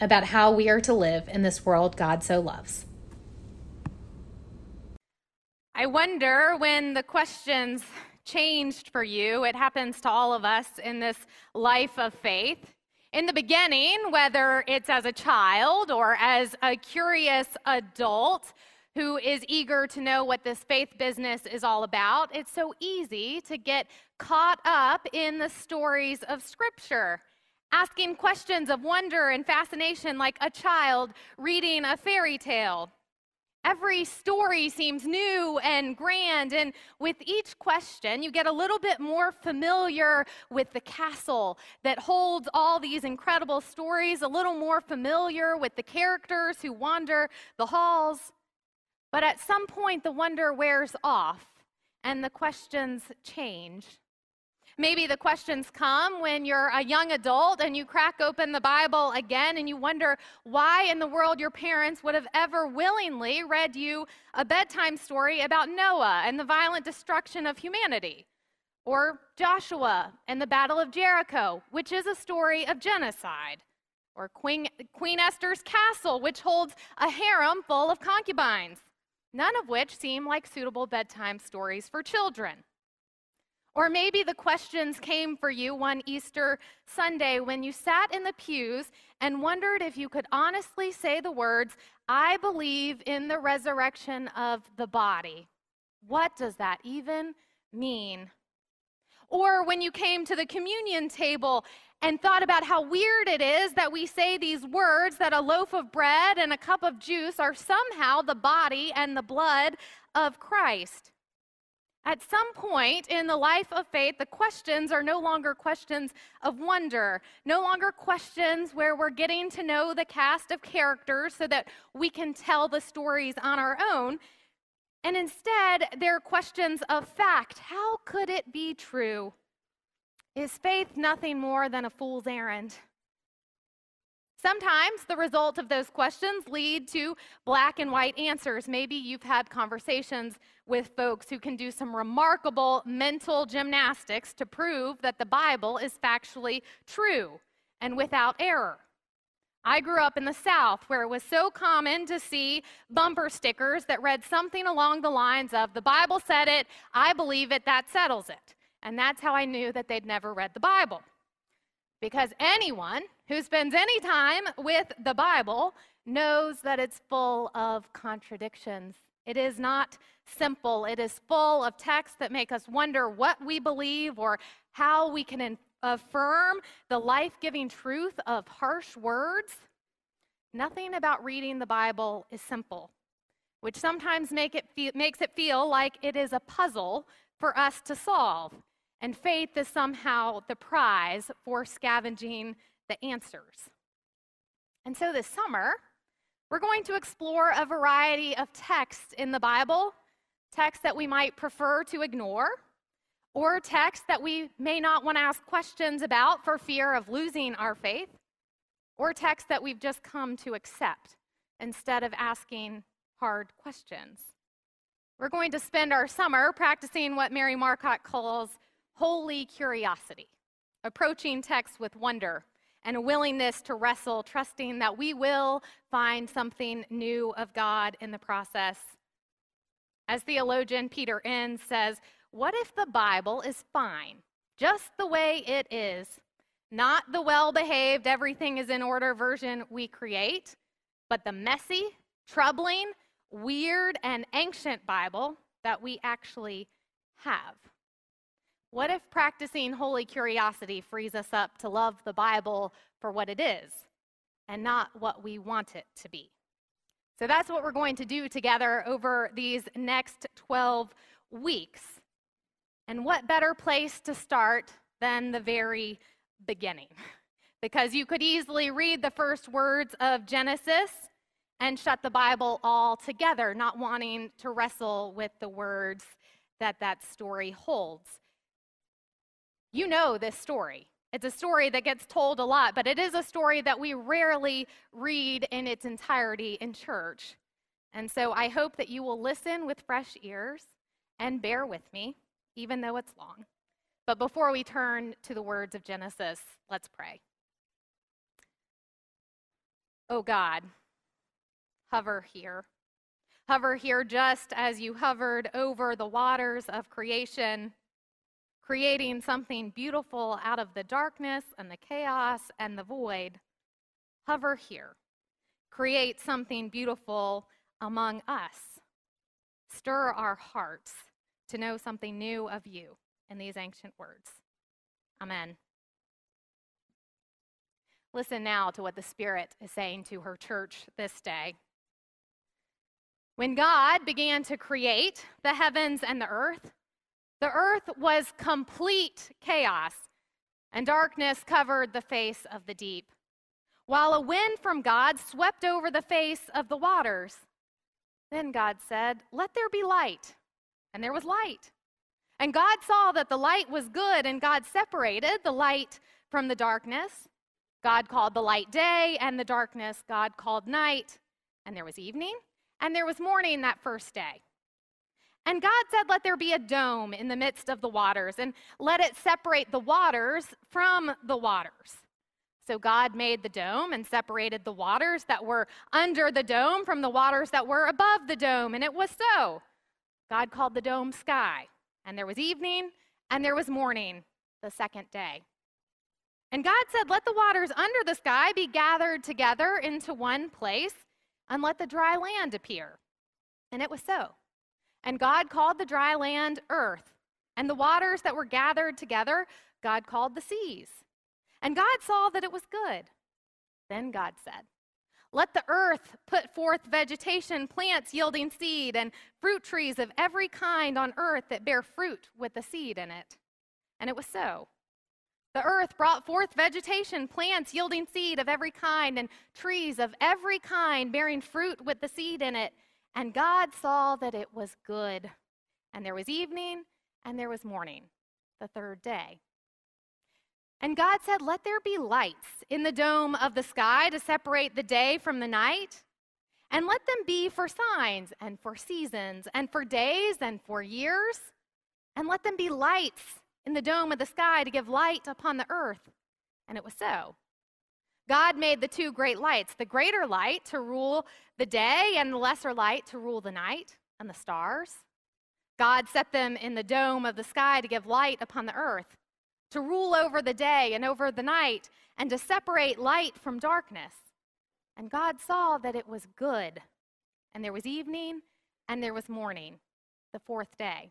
about how we are to live in this world God so loves. I wonder when the questions changed for you. It happens to all of us in this life of faith. In the beginning, whether it's as a child or as a curious adult who is eager to know what this faith business is all about, it's so easy to get caught up in the stories of Scripture asking questions of wonder and fascination like a child reading a fairy tale. Every story seems new and grand, and with each question, you get a little bit more familiar with the castle that holds all these incredible stories, a little more familiar with the characters who wander the halls. But at some point, the wonder wears off and the questions change. Maybe the questions come when you're a young adult and you crack open the Bible again and you wonder why in the world your parents would have ever willingly read you a bedtime story about Noah and the violent destruction of humanity. Or Joshua and the Battle of Jericho, which is a story of genocide. Or Queen, Queen Esther's castle, which holds a harem full of concubines, none of which seem like suitable bedtime stories for children. Or maybe the questions came for you one Easter Sunday when you sat in the pews and wondered if you could honestly say the words, I believe in the resurrection of the body. What does that even mean? Or when you came to the communion table and thought about how weird it is that we say these words that a loaf of bread and a cup of juice are somehow the body and the blood of Christ. At some point in the life of faith, the questions are no longer questions of wonder, no longer questions where we're getting to know the cast of characters so that we can tell the stories on our own. And instead, they're questions of fact. How could it be true? Is faith nothing more than a fool's errand? Sometimes the result of those questions lead to black and white answers. Maybe you've had conversations with folks who can do some remarkable mental gymnastics to prove that the Bible is factually true and without error. I grew up in the South where it was so common to see bumper stickers that read something along the lines of, The Bible said it, I believe it, that settles it. And that's how I knew that they'd never read the Bible. Because anyone who spends any time with the Bible knows that it's full of contradictions. It is not simple, it is full of texts that make us wonder what we believe or how we can affirm the life giving truth of harsh words. Nothing about reading the Bible is simple, which sometimes make it fe- makes it feel like it is a puzzle for us to solve. And faith is somehow the prize for scavenging the answers. And so this summer, we're going to explore a variety of texts in the Bible, texts that we might prefer to ignore, or texts that we may not want to ask questions about for fear of losing our faith, or texts that we've just come to accept instead of asking hard questions. We're going to spend our summer practicing what Mary Marcotte calls holy curiosity, approaching texts with wonder and a willingness to wrestle, trusting that we will find something new of God in the process. As theologian Peter Enns says, what if the Bible is fine, just the way it is, not the well behaved, everything is in order version we create, but the messy, troubling, weird, and ancient Bible that we actually have? What if practicing holy curiosity frees us up to love the Bible for what it is and not what we want it to be? So that's what we're going to do together over these next 12 weeks. And what better place to start than the very beginning? because you could easily read the first words of Genesis and shut the Bible all together, not wanting to wrestle with the words that that story holds. You know this story. It's a story that gets told a lot, but it is a story that we rarely read in its entirety in church. And so I hope that you will listen with fresh ears and bear with me, even though it's long. But before we turn to the words of Genesis, let's pray. Oh God, hover here. Hover here just as you hovered over the waters of creation, creating something beautiful out of the darkness and the chaos and the void. Hover here. Create something beautiful among us. Stir our hearts to know something new of you in these ancient words. Amen. Listen now to what the Spirit is saying to her church this day. When God began to create the heavens and the earth, the earth was complete chaos, and darkness covered the face of the deep, while a wind from God swept over the face of the waters. Then God said, Let there be light. And there was light. And God saw that the light was good, and God separated the light from the darkness. God called the light day, and the darkness God called night. And there was evening, and there was morning that first day. And God said, Let there be a dome in the midst of the waters, and let it separate the waters from the waters. So God made the dome and separated the waters that were under the dome from the waters that were above the dome, and it was so. God called the dome sky, and there was evening, and there was morning the second day. And God said, Let the waters under the sky be gathered together into one place, and let the dry land appear. And it was so. And God called the dry land earth, and the waters that were gathered together, God called the seas. And God saw that it was good. Then God said, Let the earth put forth vegetation, plants yielding seed, and fruit trees of every kind on earth that bear fruit with the seed in it. And it was so. The earth brought forth vegetation, plants yielding seed of every kind, and trees of every kind bearing fruit with the seed in it. And God saw that it was good. And there was evening and there was morning, the third day. And God said, Let there be lights in the dome of the sky to separate the day from the night. And let them be for signs and for seasons and for days and for years. And let them be lights in the dome of the sky to give light upon the earth. And it was so. God made the two great lights the greater light to rule the day, and the lesser light to rule the night and the stars. God set them in the dome of the sky to give light upon the earth, to rule over the day and over the night, and to separate light from darkness. And God saw that it was good. And there was evening and there was morning, the fourth day.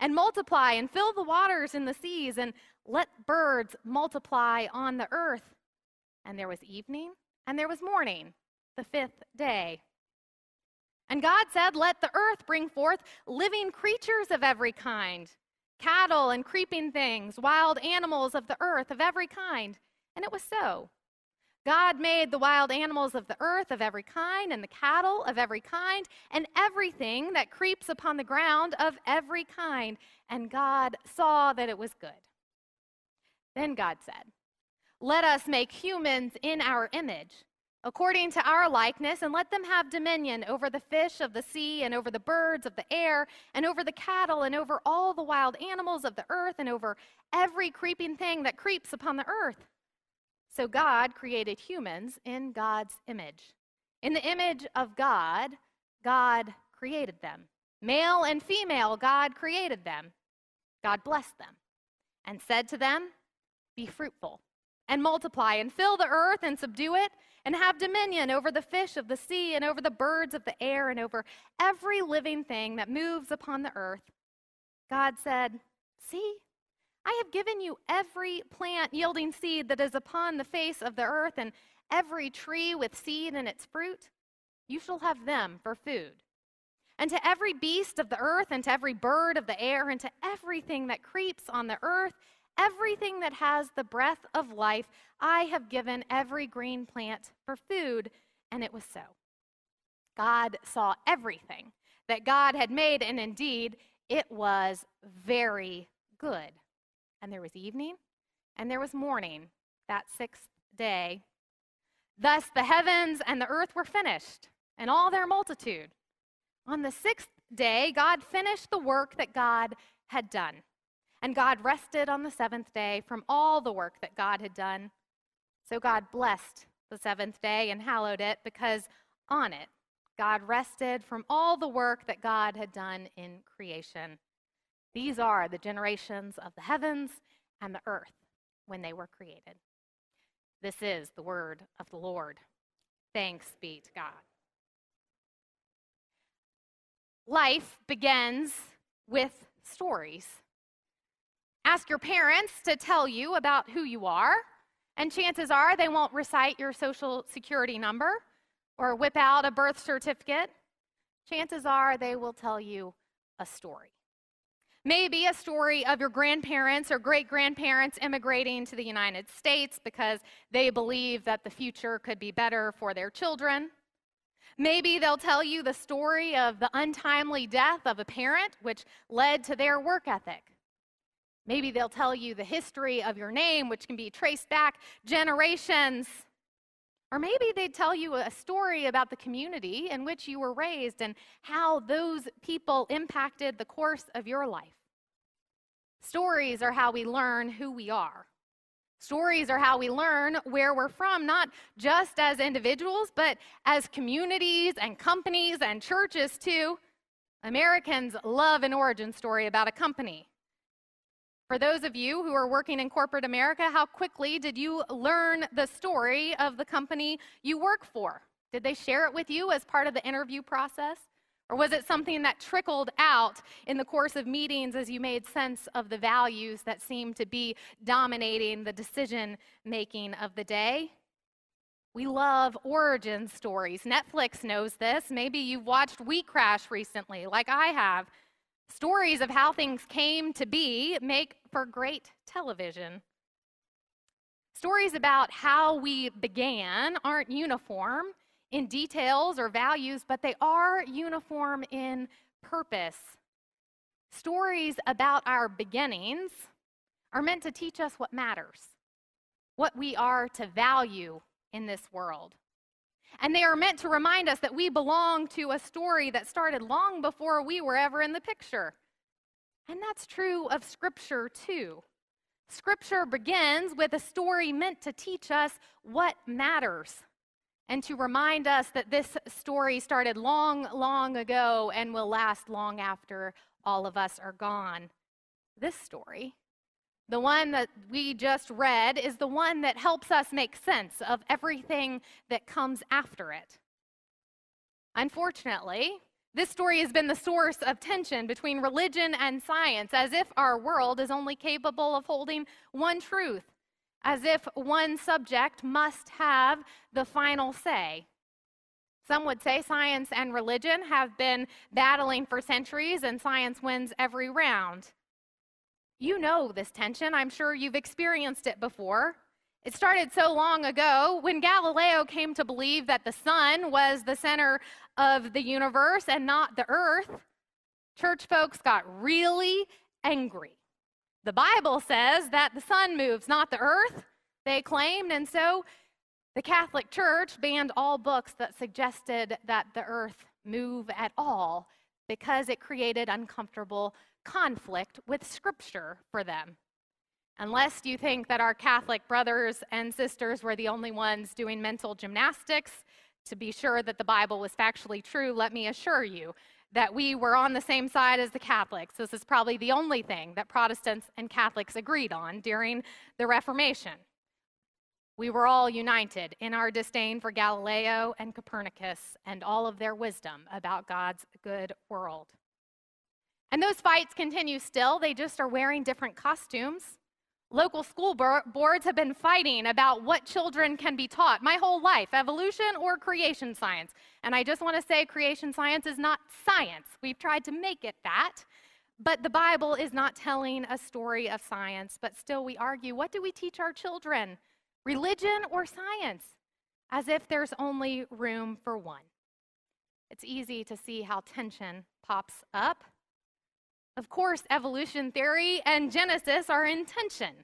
and multiply and fill the waters in the seas and let birds multiply on the earth. And there was evening and there was morning, the fifth day. And God said, Let the earth bring forth living creatures of every kind, cattle and creeping things, wild animals of the earth of every kind. And it was so. God made the wild animals of the earth of every kind, and the cattle of every kind, and everything that creeps upon the ground of every kind. And God saw that it was good. Then God said, Let us make humans in our image, according to our likeness, and let them have dominion over the fish of the sea, and over the birds of the air, and over the cattle, and over all the wild animals of the earth, and over every creeping thing that creeps upon the earth. So God created humans in God's image. In the image of God, God created them. Male and female, God created them. God blessed them and said to them, Be fruitful and multiply and fill the earth and subdue it and have dominion over the fish of the sea and over the birds of the air and over every living thing that moves upon the earth. God said, See, I have given you every plant yielding seed that is upon the face of the earth and every tree with seed in its fruit. You shall have them for food. And to every beast of the earth, and to every bird of the air, and to everything that creeps on the earth, everything that has the breath of life, I have given every green plant for food. And it was so. God saw everything that God had made, and indeed, it was very good. And there was evening, and there was morning that sixth day. Thus the heavens and the earth were finished, and all their multitude. On the sixth day, God finished the work that God had done. And God rested on the seventh day from all the work that God had done. So God blessed the seventh day and hallowed it because on it God rested from all the work that God had done in creation. These are the generations of the heavens and the earth when they were created. This is the word of the Lord. Thanks be to God. Life begins with stories. Ask your parents to tell you about who you are, and chances are they won't recite your social security number or whip out a birth certificate. Chances are they will tell you a story. Maybe a story of your grandparents or great grandparents immigrating to the United States because they believe that the future could be better for their children. Maybe they'll tell you the story of the untimely death of a parent, which led to their work ethic. Maybe they'll tell you the history of your name, which can be traced back generations. Or maybe they'd tell you a story about the community in which you were raised and how those people impacted the course of your life. Stories are how we learn who we are. Stories are how we learn where we're from, not just as individuals, but as communities and companies and churches too. Americans love an origin story about a company. For those of you who are working in corporate America, how quickly did you learn the story of the company you work for? Did they share it with you as part of the interview process? Or was it something that trickled out in the course of meetings as you made sense of the values that seemed to be dominating the decision making of the day? We love origin stories. Netflix knows this. Maybe you've watched We Crash recently, like I have. Stories of how things came to be make for great television. Stories about how we began aren't uniform in details or values, but they are uniform in purpose. Stories about our beginnings are meant to teach us what matters, what we are to value in this world. And they are meant to remind us that we belong to a story that started long before we were ever in the picture. And that's true of Scripture, too. Scripture begins with a story meant to teach us what matters and to remind us that this story started long, long ago and will last long after all of us are gone. This story the one that we just read is the one that helps us make sense of everything that comes after it. Unfortunately, this story has been the source of tension between religion and science, as if our world is only capable of holding one truth, as if one subject must have the final say. Some would say science and religion have been battling for centuries, and science wins every round. You know this tension. I'm sure you've experienced it before. It started so long ago when Galileo came to believe that the sun was the center of the universe and not the earth. Church folks got really angry. The Bible says that the sun moves, not the earth, they claimed, and so the Catholic Church banned all books that suggested that the earth move at all because it created uncomfortable conflict with Scripture for them. Unless you think that our Catholic brothers and sisters were the only ones doing mental gymnastics to be sure that the Bible was factually true, let me assure you that we were on the same side as the Catholics. This is probably the only thing that Protestants and Catholics agreed on during the Reformation. We were all united in our disdain for Galileo and Copernicus and all of their wisdom about God's good world. And those fights continue still, they just are wearing different costumes. Local school boards have been fighting about what children can be taught my whole life evolution or creation science. And I just want to say creation science is not science. We've tried to make it that. But the Bible is not telling a story of science, but still we argue what do we teach our children? Religion or science? As if there's only room for one. It's easy to see how tension pops up of course, evolution theory and Genesis are in tension.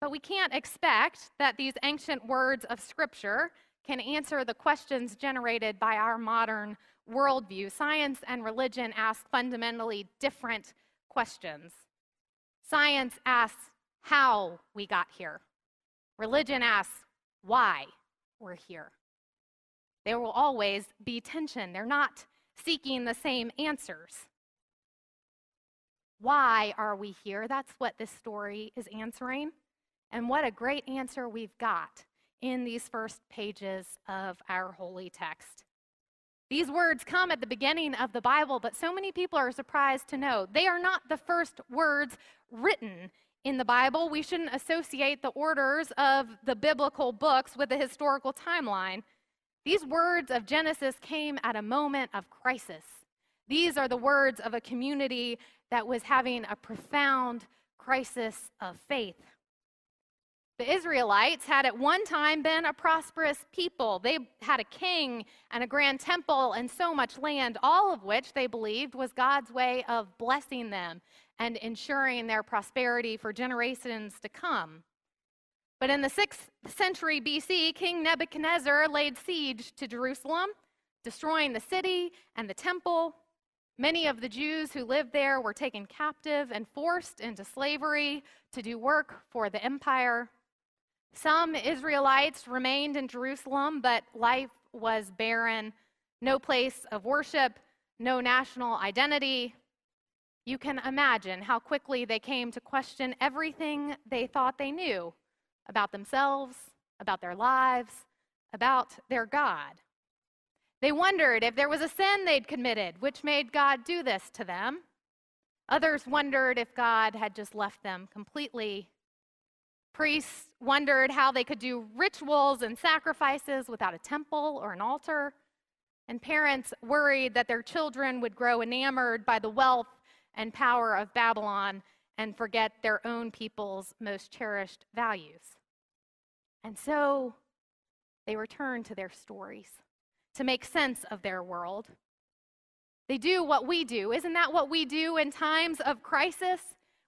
But we can't expect that these ancient words of Scripture can answer the questions generated by our modern worldview. Science and religion ask fundamentally different questions. Science asks how we got here, religion asks why we're here. There will always be tension, they're not seeking the same answers. Why are we here? That's what this story is answering. And what a great answer we've got in these first pages of our holy text. These words come at the beginning of the Bible, but so many people are surprised to know they are not the first words written in the Bible. We shouldn't associate the orders of the biblical books with the historical timeline. These words of Genesis came at a moment of crisis. These are the words of a community that was having a profound crisis of faith. The Israelites had at one time been a prosperous people. They had a king and a grand temple and so much land, all of which they believed was God's way of blessing them and ensuring their prosperity for generations to come. But in the 6th century BC, King Nebuchadnezzar laid siege to Jerusalem, destroying the city and the temple Many of the Jews who lived there were taken captive and forced into slavery to do work for the empire. Some Israelites remained in Jerusalem, but life was barren no place of worship, no national identity. You can imagine how quickly they came to question everything they thought they knew about themselves, about their lives, about their God. They wondered if there was a sin they'd committed, which made God do this to them. Others wondered if God had just left them completely. Priests wondered how they could do rituals and sacrifices without a temple or an altar. And parents worried that their children would grow enamored by the wealth and power of Babylon and forget their own people's most cherished values. And so they returned to their stories to make sense of their world. They do what we do. Isn't that what we do in times of crisis?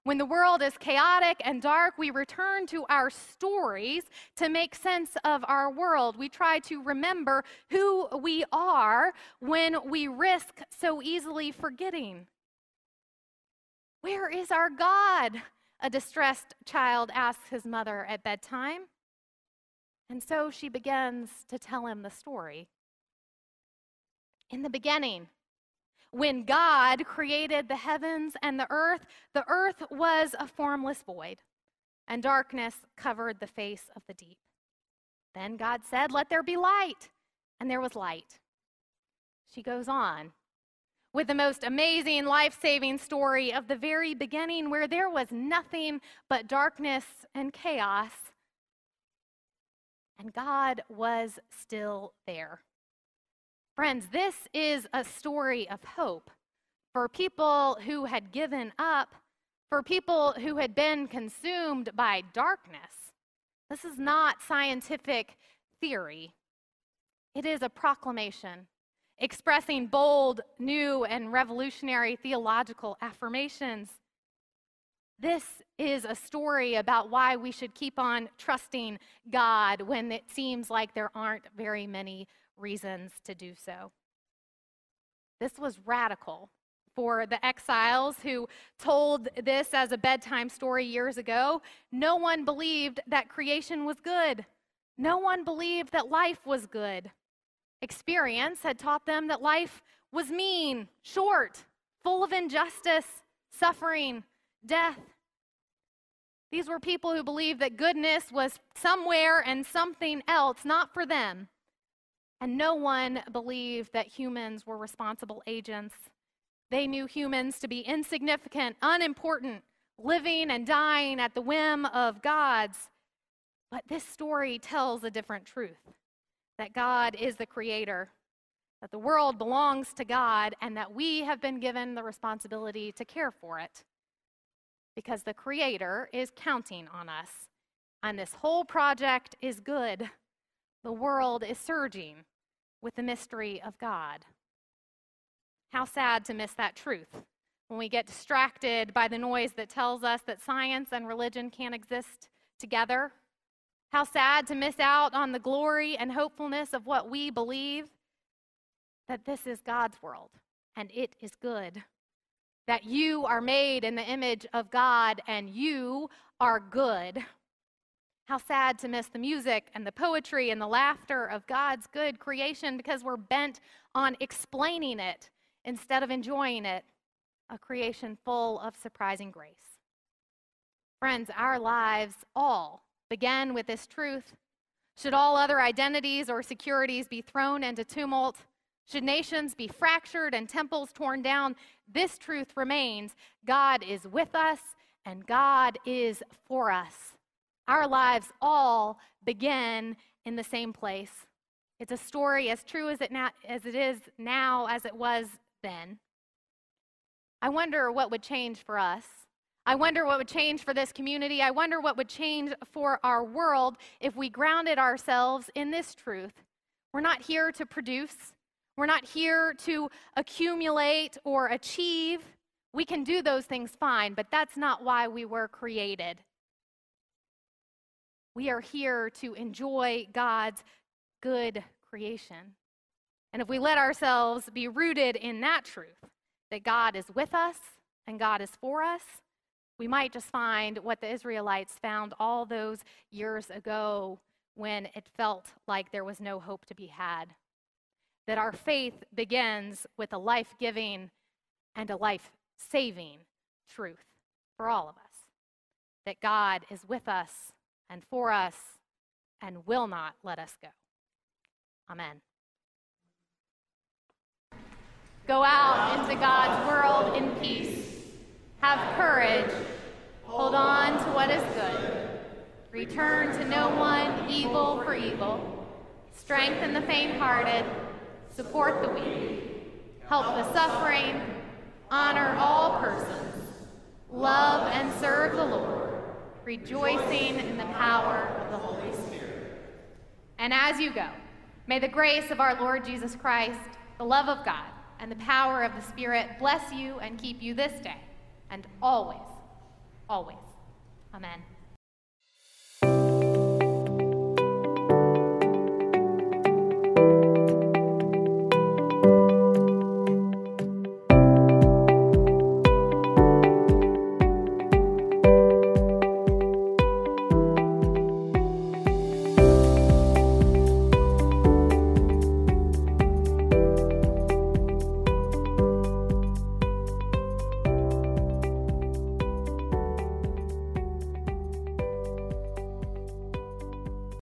When the world is chaotic and dark, we return to our stories to make sense of our world. We try to remember who we are when we risk so easily forgetting. Where is our God? A distressed child asks his mother at bedtime. And so she begins to tell him the story in the beginning. When God created the heavens and the earth, the earth was a formless void, and darkness covered the face of the deep. Then God said, Let there be light, and there was light. She goes on with the most amazing life saving story of the very beginning, where there was nothing but darkness and chaos, and God was still there. Friends, this is a story of hope for people who had given up, for people who had been consumed by darkness. This is not scientific theory, it is a proclamation expressing bold, new, and revolutionary theological affirmations. This is a story about why we should keep on trusting God when it seems like there aren't very many reasons to do so. This was radical for the exiles who told this as a bedtime story years ago. No one believed that creation was good, no one believed that life was good. Experience had taught them that life was mean, short, full of injustice, suffering, death. These were people who believed that goodness was somewhere and something else, not for them. And no one believed that humans were responsible agents. They knew humans to be insignificant, unimportant, living and dying at the whim of God's. But this story tells a different truth that God is the creator, that the world belongs to God, and that we have been given the responsibility to care for it because the creator is counting on us. And this whole project is good. The world is surging with the mystery of God. How sad to miss that truth when we get distracted by the noise that tells us that science and religion can't exist together. How sad to miss out on the glory and hopefulness of what we believe that this is God's world and it is good. That you are made in the image of God and you are good. How sad to miss the music and the poetry and the laughter of God's good creation because we're bent on explaining it instead of enjoying it. A creation full of surprising grace. Friends, our lives all begin with this truth. Should all other identities or securities be thrown into tumult, should nations be fractured and temples torn down, this truth remains God is with us and God is for us. Our lives all begin in the same place. It's a story as true as it, na- as it is now as it was then. I wonder what would change for us. I wonder what would change for this community. I wonder what would change for our world if we grounded ourselves in this truth. We're not here to produce, we're not here to accumulate or achieve. We can do those things fine, but that's not why we were created. We are here to enjoy God's good creation. And if we let ourselves be rooted in that truth, that God is with us and God is for us, we might just find what the Israelites found all those years ago when it felt like there was no hope to be had. That our faith begins with a life giving and a life saving truth for all of us. That God is with us and for us and will not let us go. Amen. Go out into God's world in peace. Have courage. Hold on to what is good. Return to no one evil for evil. Strengthen the faint hearted. Support the weak. Help the suffering. Honor all persons. Love and serve the Lord rejoicing in the power of the Holy Spirit. And as you go, may the grace of our Lord Jesus Christ, the love of God, and the power of the Spirit bless you and keep you this day and always, always. Amen.